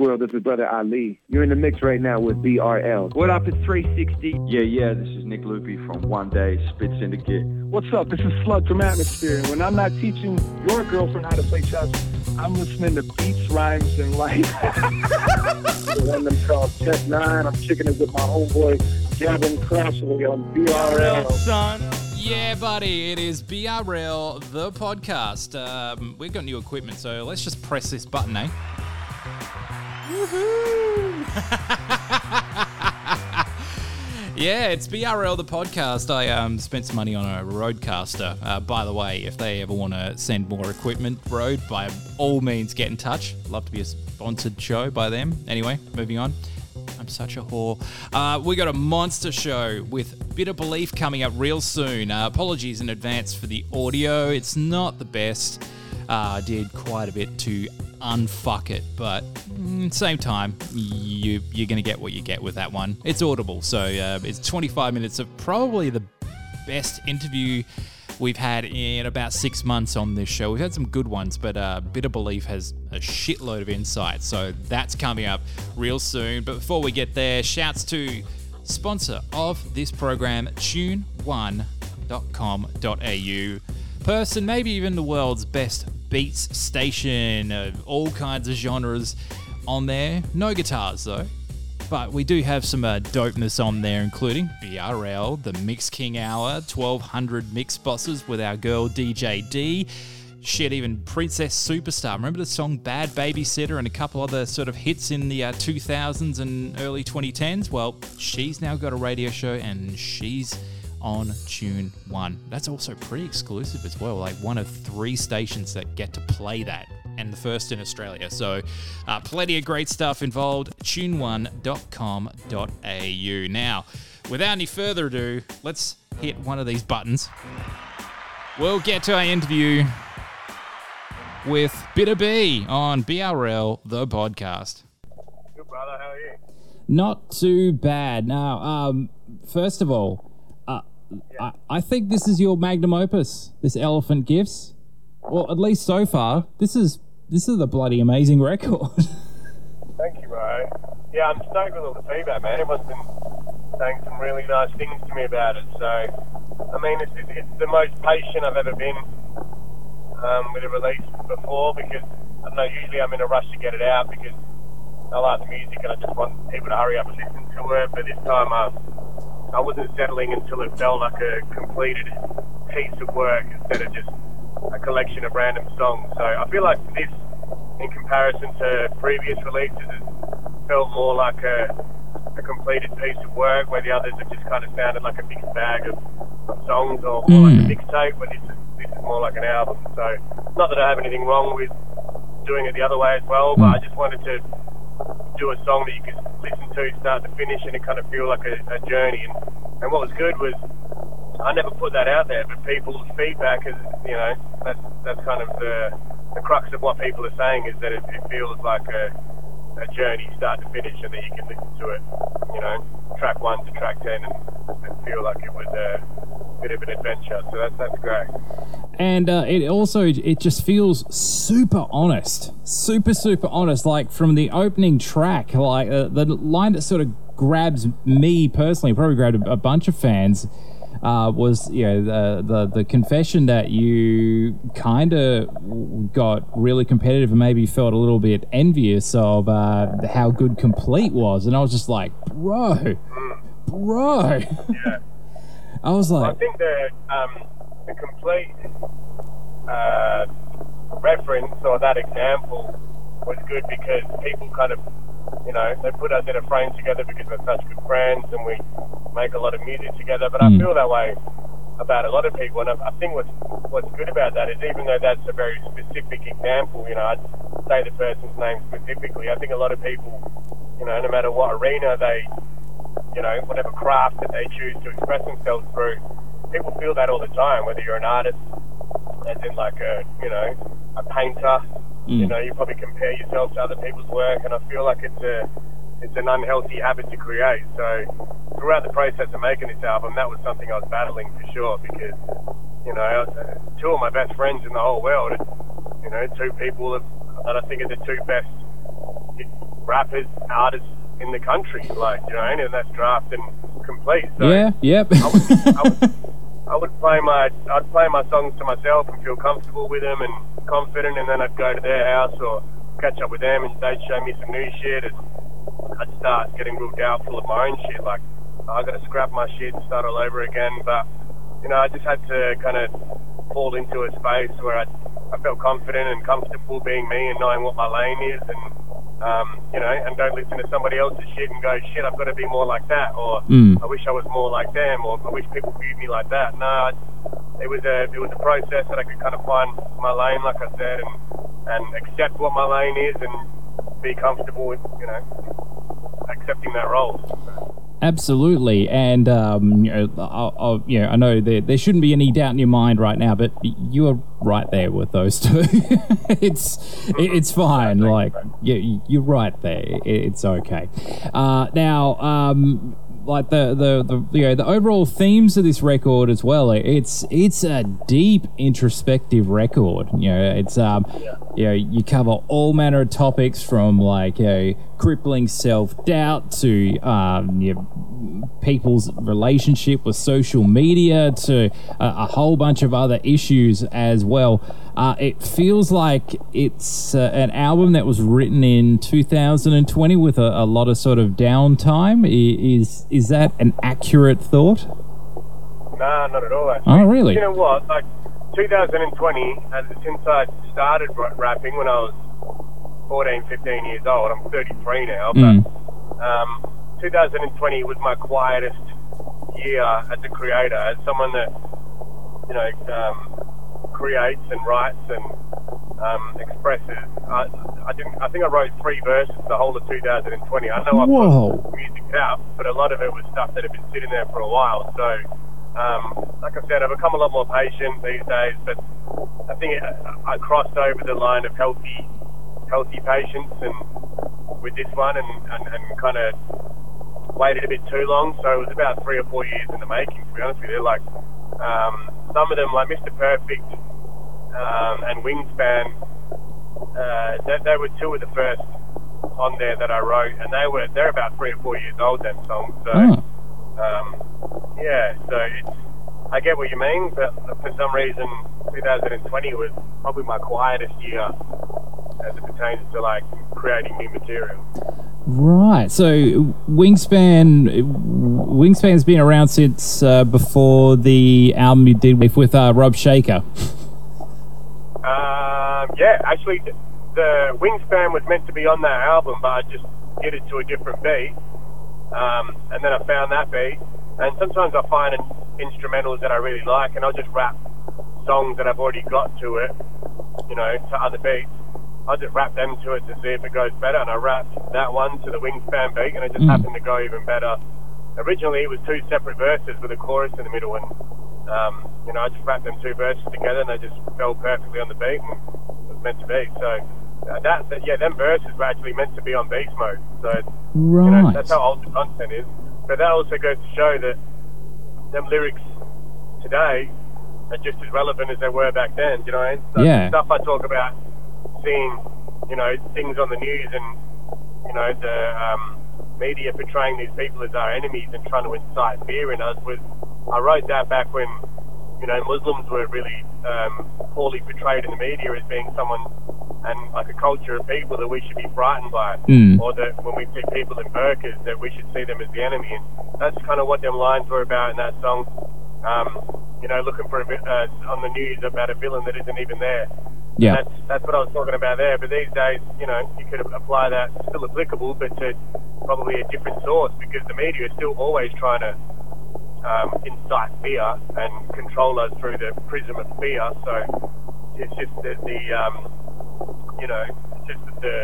World. This is Brother Ali. You're in the mix right now with BRL. What up? It's 360. Yeah, yeah, this is Nick Lupi from One Day Spit Syndicate. What's up? This is Slug from Atmosphere. And when I'm not teaching your girlfriend how to play chess, I'm listening to beats, rhymes, and life. the one them called Tech N9ne. I'm kicking it with my homeboy Gavin Crossley on BRL. son. Yeah, buddy, it is BRL, the podcast. Um, we've got new equipment, so let's just press this button, eh? yeah, it's BRL, the podcast. I um, spent some money on a RodeCaster. Uh, by the way, if they ever want to send more equipment, Rode, by all means, get in touch. Love to be a sponsored show by them. Anyway, moving on. I'm such a whore. Uh, we got a monster show with Bitter Belief coming up real soon. Uh, apologies in advance for the audio. It's not the best. Uh, did quite a bit to unfuck it, but mm, same time, you you're gonna get what you get with that one. It's audible, so uh, it's 25 minutes of probably the best interview we've had in about six months on this show. We've had some good ones, but uh, Bitter Belief has a shitload of insight. So that's coming up real soon. But before we get there, shouts to sponsor of this program, tune1.com.au. Person, maybe even the world's best beats station, of all kinds of genres on there. No guitars though. But we do have some uh, dopeness on there, including BRL, the Mix King Hour, 1200 mix bosses with our girl DJ D. Shit, even Princess Superstar. Remember the song Bad Babysitter and a couple other sort of hits in the uh, 2000s and early 2010s? Well, she's now got a radio show and she's on Tune 1. That's also pretty exclusive as well, like one of three stations that get to play that and the first in Australia. So, uh, plenty of great stuff involved. Tune1.com.au. Now, without any further ado, let's hit one of these buttons. We'll get to our interview with Bitter B on BRL, the podcast. Good brother, how are you? Not too bad. Now, um, first of all, I, I think this is your magnum opus, this Elephant Gifts. Well, at least so far, this is this is a bloody amazing record. Thank you, bro. Yeah, I'm stoked with all the feedback, man. Everyone's been saying some really nice things to me about it. So, I mean, it's, it's, the most patient I've ever been um, with a release before because, I don't know, usually I'm in a rush to get it out because I like the music and I just want people to hurry up and listen to it. But this time I, I wasn't settling until it felt like a completed piece of work instead of just a collection of random songs. So I feel like this, in comparison to previous releases, has felt more like a, a completed piece of work, where the others have just kind of sounded like a mixed bag of, of songs or more like a hmm. mixtape, where this is, this is more like an album. So not that I have anything wrong with doing it the other way as well, but hmm. I just wanted to do a song that you could listen to start to finish and it kind of feel like a, a journey. And, and what was good was I never put that out there, but people's feedback is, you know, that's that's kind of the the crux of what people are saying is that it, it feels like a a journey start to finish, and that you can listen to it, you know, track one to track ten, and, and feel like it was a bit of an adventure. So that's that's great. And uh, it also it just feels super honest, super super honest. Like from the opening track, like uh, the line that sort of grabs me personally, probably grabbed a, a bunch of fans. Uh, was you know the, the the confession that you kind of got really competitive and maybe felt a little bit envious of uh, how good complete was, and I was just like, bro, bro. Yeah. I was like I think the um, the complete uh, reference or that example was good because people kind of, you know, they put us in a frame together because we're such good friends and we make a lot of music together. But I Mm. feel that way about a lot of people, and I, I think what's what's good about that is even though that's a very specific example, you know, I'd say the person's name specifically. I think a lot of people, you know, no matter what arena they you know, whatever craft that they choose to express themselves through. People feel that all the time, whether you're an artist, as in like a, you know, a painter, you mm. know, you probably compare yourself to other people's work, and I feel like it's a, it's an unhealthy habit to create. So throughout the process of making this album, that was something I was battling for sure, because, you know, two of my best friends in the whole world, you know, two people that that I think are the two best rappers, artists in the country. Like you know, and that's Drapht and complete. So yeah, yep. I would, I would, I would play my I'd play my songs to myself and feel comfortable with them and confident, and then I'd go to their house or catch up with them, and they'd show me some new shit, and I'd start getting real doubtful of my own shit. Like I got to scrap my shit and start all over again. But you know, I just had to kind of fall into a space where I I felt confident and comfortable being me and knowing what my lane is, and um, you know, and don't listen to somebody else's shit and go, shit, I've got to be more like that, or Mm. I wish I was more like them, or I wish people viewed me like that. No, it was a it was a process that I could kind of find my lane, like I said, and and accept what my lane is and be comfortable with, you know, accepting that role. Absolutely, and um, you know, I, I, you know, I know there there shouldn't be any doubt in your mind right now, but you are right there with those two. it's it's fine. Like you, you're right there. It's okay. Uh, now, um, like the, the the you know the overall themes of this record as well. It's it's a deep introspective record. You know, it's um, you know, you cover all manner of topics from like you know, crippling self doubt to um, you know, people's relationship with social media to a, a whole bunch of other issues as well. Uh, it feels like it's uh, an album that was written in 2020 with a, a lot of sort of downtime. Is is that an accurate thought? Nah, not at all. Actually. Oh, really? You know what? Like 2020, uh, since I started rapping when I was 14, 15 years old, I'm 33 now, Mm. but um, 2020 was my quietest year as a creator, as someone that, you know, um, creates and writes and um, expresses. I, I didn't. I think I wrote three verses the whole of 2020. I know I Whoa. put music out, but a lot of it was stuff that had been sitting there for a while. So, um, like I said, I've become a lot more patient these days. But I think it, I crossed over the line of healthy, healthy patience, and with this one, and, and, and kind of waited a bit too long. So it was about three or four years in the making. To be honest with you, like um, some of them, like Mr. Perfect um, and Wingspan, uh, they, they were two of the first on there that I wrote, and they were they're about three or four years old. Them songs, so Oh. um, yeah. So it's I get what you mean, but for some reason, 2020 was probably my quietest year as it pertains to like creating new material. Right. So Wingspan, Wingspan's been around since uh, before the album you did with, with uh, Rob Shaker. Um, yeah, actually, th- the Wingspan was meant to be on that album, but I just did it to a different beat. Um, and then I found that beat. And sometimes I find in- instrumentals that I really like, and I'll just rap songs that I've already got to it, you know, to other beats. I'll just rap them to it to see if it goes better. And I rapped that one to the Wingspan beat, and it just Mm. happened to go even better. Originally, it was two separate verses with a chorus in the middle, and um, you know, I just wrapped them two verses together, and they just fell perfectly on the beat, and it was meant to be. So uh, that, that, yeah, them verses were actually meant to be on beast mode. So you know, Right. that's how old the content is. But that also goes to show that them lyrics today are just as relevant as they were back then. You know, and stuff, Yeah. stuff I talk about seeing, you know, things on the news and you know the um, media portraying these people as our enemies and trying to incite fear in us was. I wrote that back when you know Muslims were really um, poorly portrayed in the media as being someone and like a culture of people that we should be frightened by, Mm. or that when we see people in burqas that we should see them as the enemy. And that's kind of what them lines were about in that song. Um, you know, looking for a vi- uh, on the news about a villain that isn't even there. Yeah. That's that's what I was talking about there. But these days, you know, you could apply that still applicable, but to probably a different source because the media is still always trying to um, incite fear and control us through the prism of fear. So it's just that the um, you know, it's just that the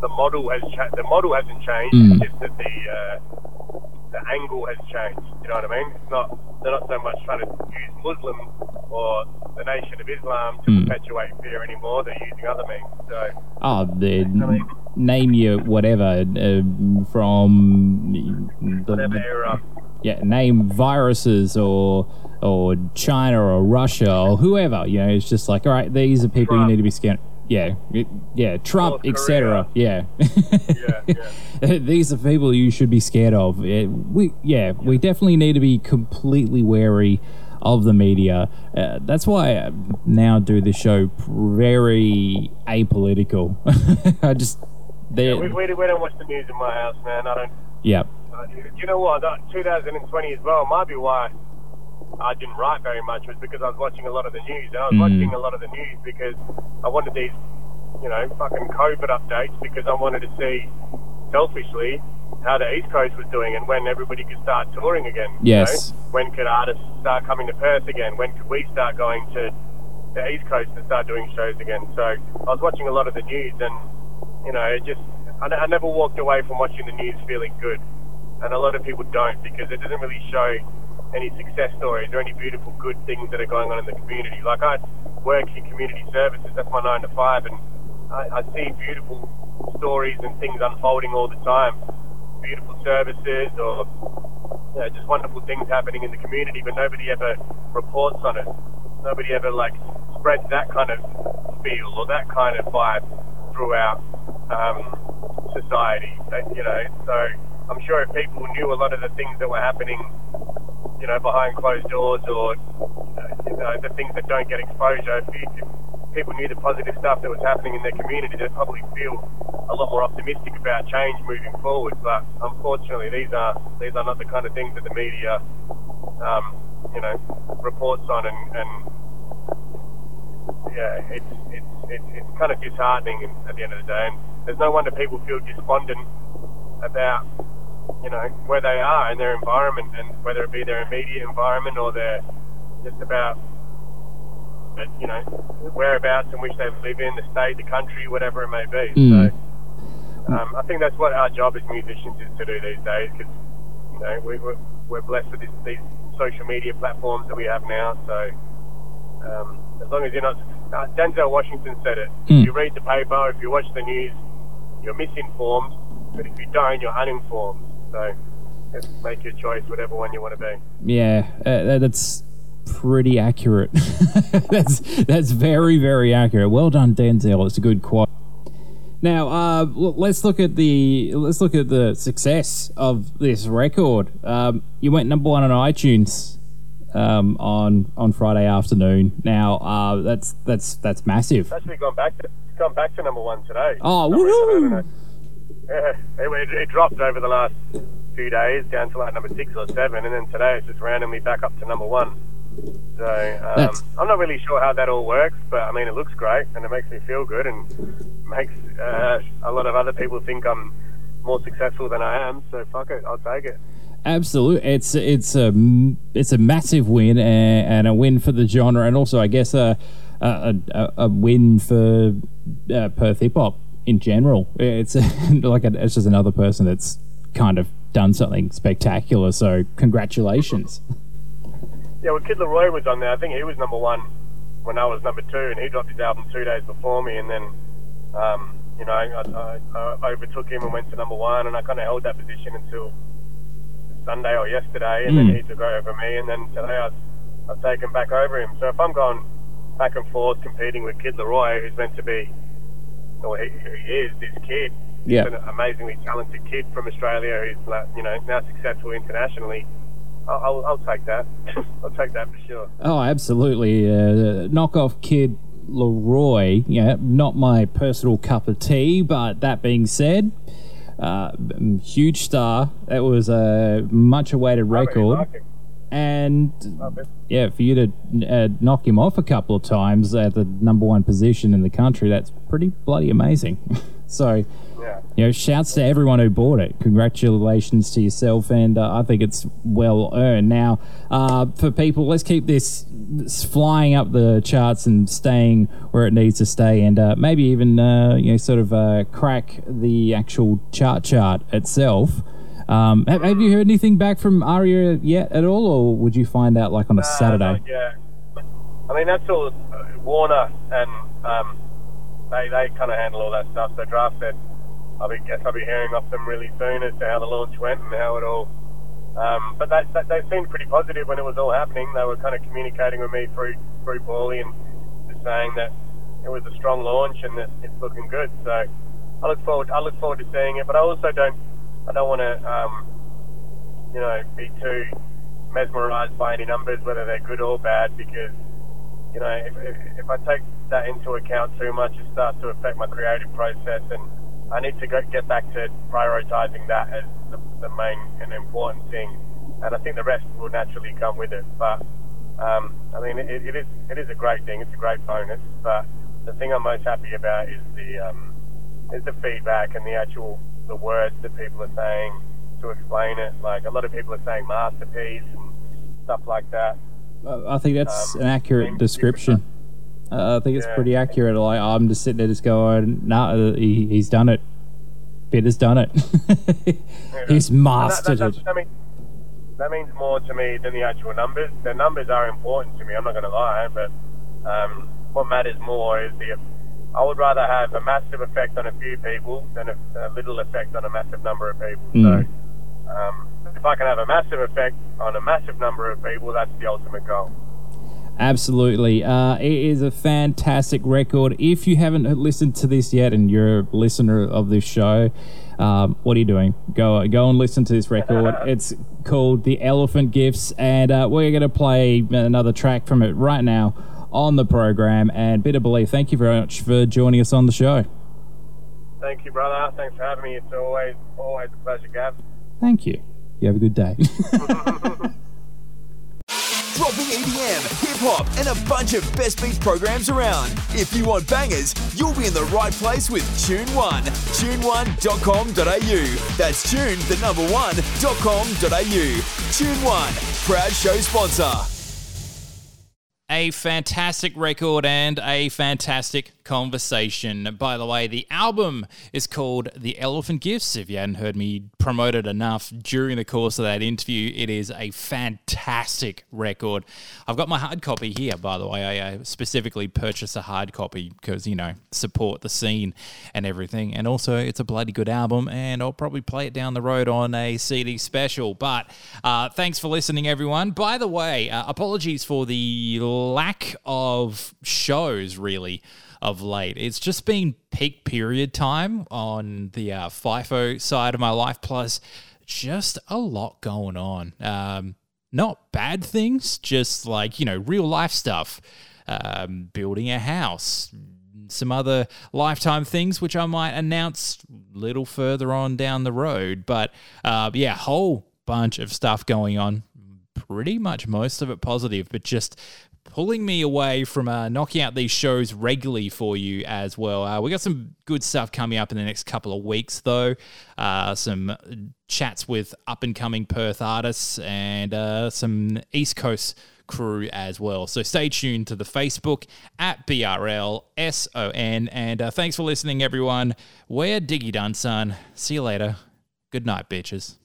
the model has cha- the model hasn't changed. Mm. It's just that the uh, the angle has changed. You know what I mean? It's not they're not so much trying to use Muslims or the Nation of Islam to Mm. perpetuate fear anymore. They're using other means. So Oh, the name you whatever uh, from the, whatever era. Yeah, name viruses or or China or Russia or whoever. You know, it's just like, all right, these are people you need to be scared. yeah, it- yeah, Trump, etc. Yeah. Yeah, yeah. These are people you should be scared of. Yeah, we, yeah, we definitely need to be completely wary of the media. Uh, that's why I now do this show very apolitical. I just, they, We, we, we don't watch the news in my house, man. I don't. yeah, you know what? That 2020 as well might be why I didn't write very much was because I was watching a lot of the news. And I was Mm. watching a lot of the news because I wanted these, you know, fucking COVID updates because I wanted to see, selfishly, how the East Coast was doing and when everybody could start touring again. you Yes. know? When could artists start coming to Perth again? When could we start going to the East Coast and start doing shows again? So I was watching a lot of the news and, you know, it just, I, I never walked away from watching the news feeling good and a lot of people don't because it doesn't really show any success stories or any beautiful good things that are going on in the community. Like I work in community services, that's my nine to five, and I, I see beautiful stories and things unfolding all the time. Beautiful services or you know, just wonderful things happening in the community, but nobody ever reports on it. Nobody ever like spreads that kind of feel or that kind of vibe throughout um, society. You know, so I'm sure if people knew a lot of the things that were happening, you know, behind closed doors or you know the things that don't get exposure, if people knew the positive stuff that was happening in their community, they'd probably feel a lot more optimistic about change moving forward. But unfortunately, these are these are not the kind of things that the media, um, you know, reports on and. and yeah, it's, it's, it's, it's kind of disheartening at the end of the day. And there's no wonder people feel despondent about, you know, where they are in their environment and whether it be their immediate environment or their just about, you know, whereabouts in which they live in, the state, the country, whatever it may be. Mm. So um, I think that's what our job as musicians is to do these days because, you know, we, we're, we're blessed with this, these social media platforms that we have now. So um, as long as you're not, uh, Denzel Washington said it. Mm. If you read the paper, if you watch the news, you're misinformed. But if you don't, you're uninformed. So make your choice, whatever one you want to be. yeah, uh, that's pretty accurate. that's that's very very accurate. Well done, Denzel. It's a good quote. Now, uh, let's look at the let's look at the success of this record. Um, you went number one on iTunes um, on on Friday afternoon. Now, uh, that's that's that's massive. It's actually gone back to gone back to number one today. Oh, For reason, I don't woohoo! Yeah, it, it, dropped over the last few days down to like number six or seven, and then today it's just randomly back up to number one. So um, I'm not really sure how that all works, but I mean it looks great and it makes me feel good and makes uh, a lot of other people think I'm more successful than I am. So fuck it, I'll take it. Absolutely, it's it's a it's a massive win and, and a win for the genre, and also I guess a a, a, a win for uh, Perth hip hop in general. It's like a, it's just another person that's kind of done something spectacular. So congratulations. Yeah, well, Kid LAROI was on there. I think he was number one when I was number two, and he dropped his album two days before me. And then, um, you know, I, I, I overtook him and went to number one, and I kind of held that position until Sunday or yesterday, and Mm. then he took over me, and then today I've, I've taken back over him. So if I'm going back and forth competing with Kid LAROI, who's meant to be, or he, he is, this kid, Yeah. he's an amazingly talented kid from Australia who's, you know, now successful internationally. I'll, I'll, I'll take that. I'll take that for sure. Oh, absolutely. Uh, knockoff Kid LAROI, yeah, not my personal cup of tea, but that being said, uh, huge star. That was a much awaited I really record. like it. And yeah, for you to uh, knock him off a couple of times at the number one position in the country, that's pretty bloody amazing. so, Yeah. you know, shouts to everyone who bought it. Congratulations to yourself, and uh, I think it's well earned. Now, uh, for people, let's keep this, this flying up the charts and staying where it needs to stay, and uh, maybe even uh, you know sort of uh, crack the actual chart chart itself. Um, have, have you heard anything back from ARIA yet at all, or would you find out like on a Saturday? Yeah. I mean, that's all uh, Warner and um, they they kind of handle all that stuff. So Draft said, I be, guess I'll be hearing off them really soon as to how the launch went and how it all. Um, but that, that, they seemed pretty positive when it was all happening. They were kind of communicating with me through through Paulie and just saying that it was a strong launch and it's, it's looking good. So I look forward. I look forward to seeing it, but I also don't. I don't want to, um, you know, be too mesmerised by any numbers, whether they're good or bad, because you know, if, if, I take that into account too much, it starts to affect my creative process, and I need to go, get back to prioritising that as the, the main and important thing. And I think the rest will naturally come with it. But um, I mean, it, it is it is a great thing. It's a great bonus. But the thing I'm most happy about is the um, is the feedback and the actual the words that people are saying to explain it. Like a lot of people are saying masterpiece and stuff like that. I think that's um, an accurate description. Uh, I think it's yeah. pretty accurate. Like I'm just sitting there, just going, "Nah, uh, he, he's done it. Bit has done it. he's mastered that, that, it." I mean, that means more to me than the actual numbers. The numbers are important to me. I'm not going to lie, but um, what matters more is the. I would rather have a massive effect on a few people than a, a little effect on a massive number of people. Mm. So, um, if I can have a massive effect on a massive number of people, that's the ultimate goal. Absolutely. Uh, it is a fantastic record. If you haven't listened to this yet and you're a listener of this show, um, what are you doing? Go go and listen to this record. it's called The Elephant Gifts, and uh, we're going to play another track from it right now on the program. And Bitter Belief, thank you very much for joining us on the show. Thank you, brother. Thanks for having me. It's always always a pleasure, Gav. Thank you. You have a good day. Dropping EDM, hip hop, and a bunch of best beats programs around. If you want bangers, you'll be in the right place with Tune One. Tune1.com.au. That's tune the number one.com.au. Tune One, proud show sponsor a fantastic record and a fantastic conversation. By the way, the album is called The Elephant Gifts. If you hadn't heard me promote it enough during the course of that interview, it is a fantastic record. I've got my hard copy here, by the way. I specifically purchased a hard copy because, you know, support the scene and everything. And also, it's a bloody good album, and I'll probably play it down the road on a CD special. But uh, thanks for listening, everyone. By the way, uh, apologies for the lack of shows, really of late. It's just been peak period time on the uh, FIFO side of my life, plus just a lot going on. Um, not bad things, just like, you know, real life stuff. Um, building a house, some other lifetime things which I might announce a little further on down the road. But uh, yeah, whole bunch of stuff going on. Pretty much most of it positive, but just pulling me away from uh, knocking out these shows regularly for you as well. Uh, we got some good stuff coming up in the next couple of weeks, though. Uh, some chats with up and coming Perth artists and uh, some East Coast crew as well. So stay tuned to the Facebook at BRLSON. And uh, thanks for listening, everyone. We're Diggy Done, son. See you later. Good night, bitches.